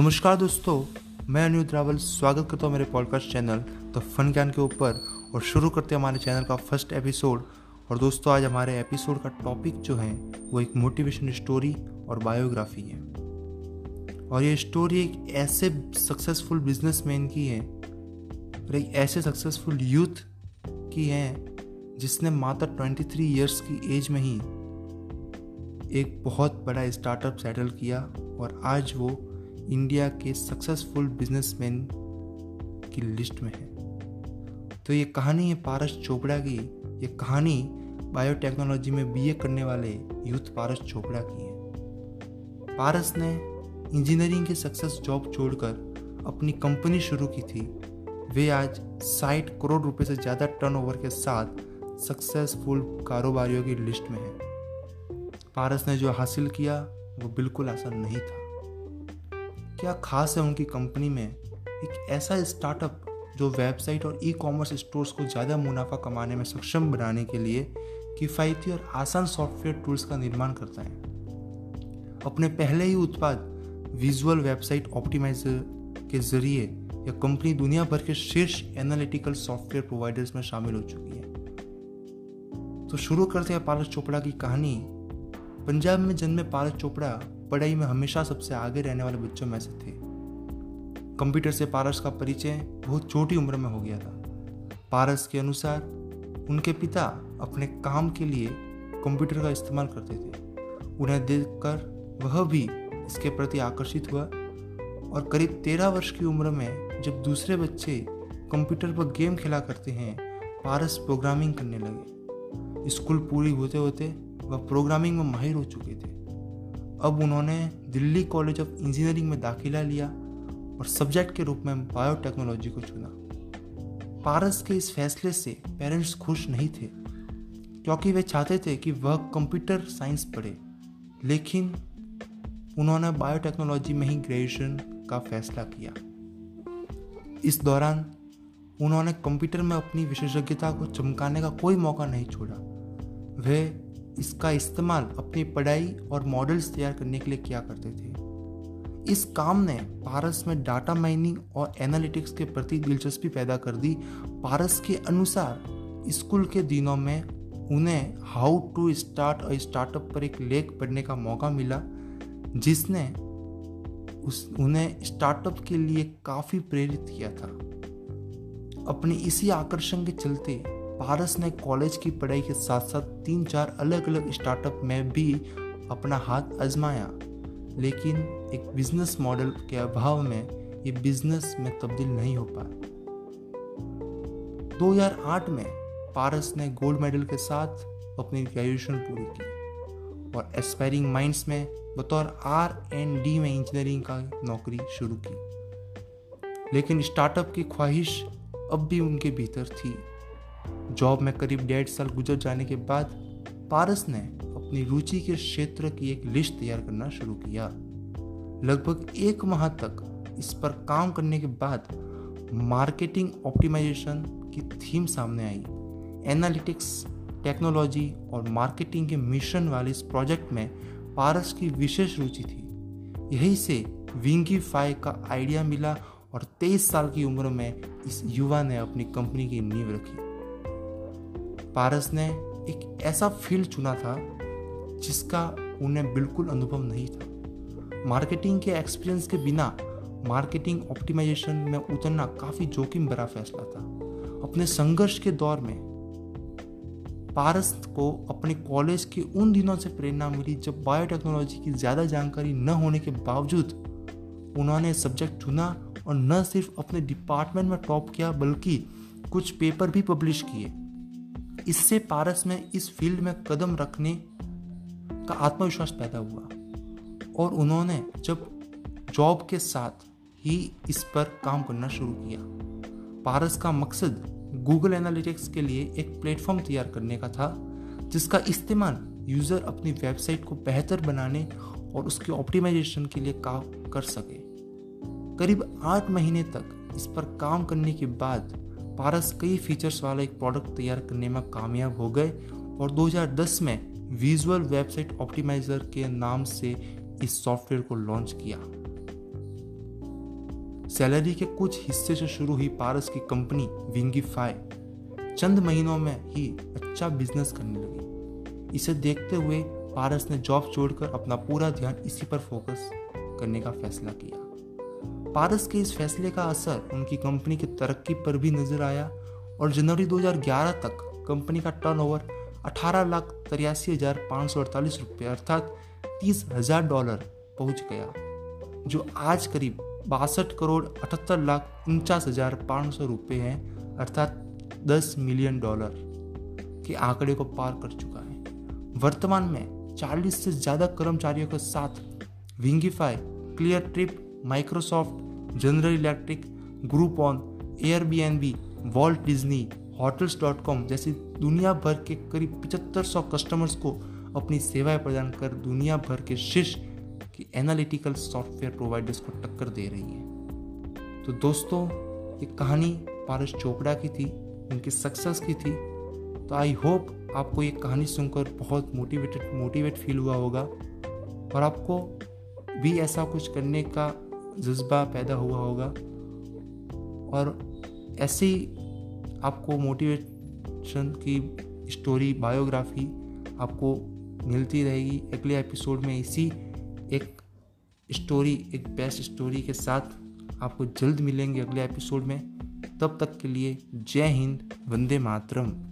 नमस्कार दोस्तों, मैं अनिरुद्ध रावल स्वागत करता हूँ मेरे पॉडकास्ट चैनल द फन ज्ञान के ऊपर, और शुरू करते हैं हमारे चैनल का फ़र्स्ट एपिसोड और दोस्तों, आज हमारे एपिसोड का टॉपिक जो है, वो एक मोटिवेशन स्टोरी और बायोग्राफी है। और ये स्टोरी एक ऐसे सक्सेसफुल बिजनेसमैन की है, और एक ऐसे सक्सेसफुल यूथ की है, जिसने मात्र 23 इयर्स की एज में ही एक बहुत बड़ा स्टार्टअप सेटल किया, और आज वो इंडिया के सक्सेसफुल बिजनेसमैन की लिस्ट में है। तो ये कहानी है पारस चोपड़ा की। ये कहानी बायोटेक्नोलॉजी में बीए करने वाले यूथ पारस चोपड़ा की है। पारस ने इंजीनियरिंग के सक्सेस जॉब छोड़कर अपनी कंपनी शुरू की थी। वे आज साठ करोड़ रुपए से ज़्यादा टर्नओवर के साथ सक्सेसफुल कारोबारियों की लिस्ट में है। पारस ने जो हासिल किया, वो बिल्कुल आसान नहीं था। क्या खास है उनकी कंपनी में? एक ऐसा स्टार्टअप जो वेबसाइट और ई कॉमर्स स्टोर्स को ज़्यादा मुनाफा कमाने में सक्षम बनाने के लिए किफ़ायती और आसान सॉफ्टवेयर टूल्स का निर्माण करता है। अपने पहले ही उत्पाद, विजुअल वेबसाइट ऑप्टिमाइजर के ज़रिए यह कंपनी दुनिया भर के शीर्ष एनालिटिकल सॉफ्टवेयर प्रोवाइडर्स में शामिल हो चुकी है। तो शुरू करते हैं पारस चोपड़ा की कहानी। पंजाब में जन्मे पारस चोपड़ा पढ़ाई में हमेशा सबसे आगे रहने वाले बच्चों में से थे। कंप्यूटर से पारस का परिचय बहुत छोटी उम्र में हो गया था। पारस के अनुसार उनके पिता अपने काम के लिए कंप्यूटर का इस्तेमाल करते थे। उन्हें देखकर वह भी इसके प्रति आकर्षित हुआ और करीब तेरह वर्ष की उम्र में जब दूसरे बच्चे कंप्यूटर पर गेम खेला करते हैं, पारस प्रोग्रामिंग करने लगे। स्कूल पूरी होते होते वह प्रोग्रामिंग में माहिर हो चुके थे। अब उन्होंने दिल्ली कॉलेज ऑफ़ इंजीनियरिंग में दाखिला लिया और सब्जेक्ट के रूप में बायोटेक्नोलॉजी को चुना। पारस के इस फैसले से पेरेंट्स खुश नहीं थे, क्योंकि वे चाहते थे कि वह कंप्यूटर साइंस पढ़े। लेकिन उन्होंने बायोटेक्नोलॉजी में ही ग्रेजुएशन का फैसला किया। इस दौरान उन्होंने कंप्यूटर में अपनी विशेषज्ञता को चमकाने का कोई मौका नहीं छोड़ा। वे इसका इस्तेमाल अपनी पढ़ाई और मॉडल्स तैयार करने के लिए किया करते थे। इस काम ने पारस में डाटा माइनिंग और एनालिटिक्स के प्रति दिलचस्पी पैदा कर दी। पारस के अनुसार, स्कूल के दिनों में उन्हें how to start a startup पर एक लेख पढ़ने का मौका मिला, जिसने उस, उन्हें स्टार्टअप के लिए काफ़ी प्रेरित किया था। अपने इसी आकर्षण के चलते पारस ने कॉलेज की पढ़ाई के साथ साथ तीन चार अलग अलग स्टार्टअप में भी अपना हाथ आजमाया। लेकिन एक बिज़नेस मॉडल के अभाव में ये बिज़नेस में तब्दील नहीं हो पाया। 2008 में पारस ने गोल्ड मेडल के साथ अपनी ग्रेजुएशन पूरी की और एस्पायरिंग माइंड्स में बतौर आर एंड डी में इंजीनियरिंग का नौकरी शुरू की। लेकिन स्टार्टअप की ख्वाहिश अब भी उनके भीतर थी। जॉब में करीब डेढ़ साल गुजर जाने के बाद पारस ने अपनी रुचि के क्षेत्र की एक लिस्ट तैयार करना शुरू किया। लगभग एक माह तक इस पर काम करने के बाद मार्केटिंग ऑप्टिमाइजेशन की थीम सामने आई। एनालिटिक्स, टेक्नोलॉजी और मार्केटिंग के मिशन वाले इस प्रोजेक्ट में पारस की विशेष रुचि थी। यही से विंगी फाई का आइडिया मिला और 23 साल की उम्र में इस युवा ने अपनी कंपनी की नींव रखी। पारस ने एक ऐसा फ़ील्ड चुना था जिसका उन्हें बिल्कुल अनुभव नहीं था। मार्केटिंग के एक्सपीरियंस के बिना मार्केटिंग ऑप्टिमाइजेशन में उतरना काफ़ी जोखिम भरा फैसला था। अपने संघर्ष के दौर में पारस को अपने कॉलेज के उन दिनों से प्रेरणा मिली जब बायोटेक्नोलॉजी की ज़्यादा जानकारी न होने के बावजूद उन्होंने सब्जेक्ट चुना और न सिर्फ़ अपने डिपार्टमेंट में टॉप किया, बल्कि कुछ पेपर भी पब्लिश किए। इससे पारस में, इस फ़ील्ड में कदम रखने का आत्मविश्वास पैदा हुआ। और उन्होंने जब जॉब के साथ ही इस पर काम करना शुरू किया। पारस का मकसद गूगल एनालिटिक्स के लिए एक प्लेटफॉर्म तैयार करने का था, जिसका इस्तेमाल यूज़र अपनी वेबसाइट को बेहतर बनाने और उसके ऑप्टिमाइजेशन के लिए काम कर सके। करीब आठ महीने तक इस पर काम करने के बाद पारस कई फीचर्स वाला एक प्रोडक्ट तैयार करने में कामयाब हो गए और 2010 में विजुअल वेबसाइट ऑप्टिमाइजर के नाम से इस सॉफ्टवेयर को लॉन्च किया। सैलरी के कुछ हिस्से से शुरू हुई पारस की कंपनी विंगीफाई चंद महीनों में ही अच्छा बिज़नेस करने लगी। इसे देखते हुए पारस ने जॉब छोड़कर अपना पूरा ध्यान इसी पर फोकस करने का फैसला किया। पारस के इस फैसले का असर उनकी कंपनी की तरक्की पर भी नज़र आया और जनवरी 2011 तक कंपनी का टर्नओवर अठारह लाख तिरासी हज़ार पाँच सौ अड़तालीस रुपये अर्थात तीस हज़ार डॉलर पहुँच गया, जो आज करीब बासठ करोड़ अठहत्तर लाख उनचास हज़ार पाँच सौ रुपये हैं, अर्थात दस मिलियन डॉलर के आंकड़े को पार कर चुका है। वर्तमान में चालीस से ज़्यादा कर्मचारियों के साथ Wingify Cleartrip Microsoft General Electric Groupon Airbnb Walt Disney hotels dot com जैसी दुनिया भर के करीब पिचहत्तर सौ कस्टमर्स को अपनी सेवाएँ प्रदान कर दुनिया भर के शीर्ष की एनालिटिकल सॉफ्टवेयर प्रोवाइडर्स को टक्कर दे रही है। तो दोस्तों, ये कहानी पारस चोपड़ा की थी, उनकी सक्सेस की थी। तो आई होप आपको ये कहानी सुनकर बहुत मोटिवेटेड मोटिवेट फील हुआ होगा। और आपको भी ऐसा कुछ करने का जज्बा पैदा हुआ होगा। और ऐसे आपको मोटिवेशन की स्टोरी बायोग्राफी आपको मिलती रहेगी। अगले एपिसोड में इसी एक स्टोरी एक बेस्ट स्टोरी के साथ आपको जल्द मिलेंगे अगले एपिसोड में। तब तक के लिए जय हिंद, वंदे मातरम।